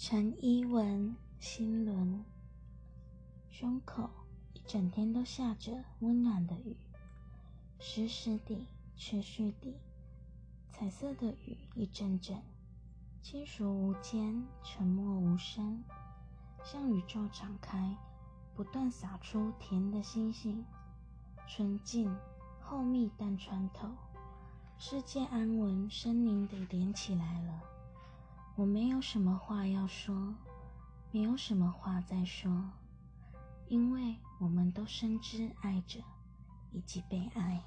陈一文心轮，胸口一整天都下着温暖的雨，湿湿地，持续地，彩色的雨一阵阵，轻熟无间，沉默无声，向宇宙敞开，不断洒出甜的星星，纯净厚密但穿透，世界安稳生宁得连起来了。我没有什么话要说，没有什么话再说，因为我们都深知爱着，以及被爱。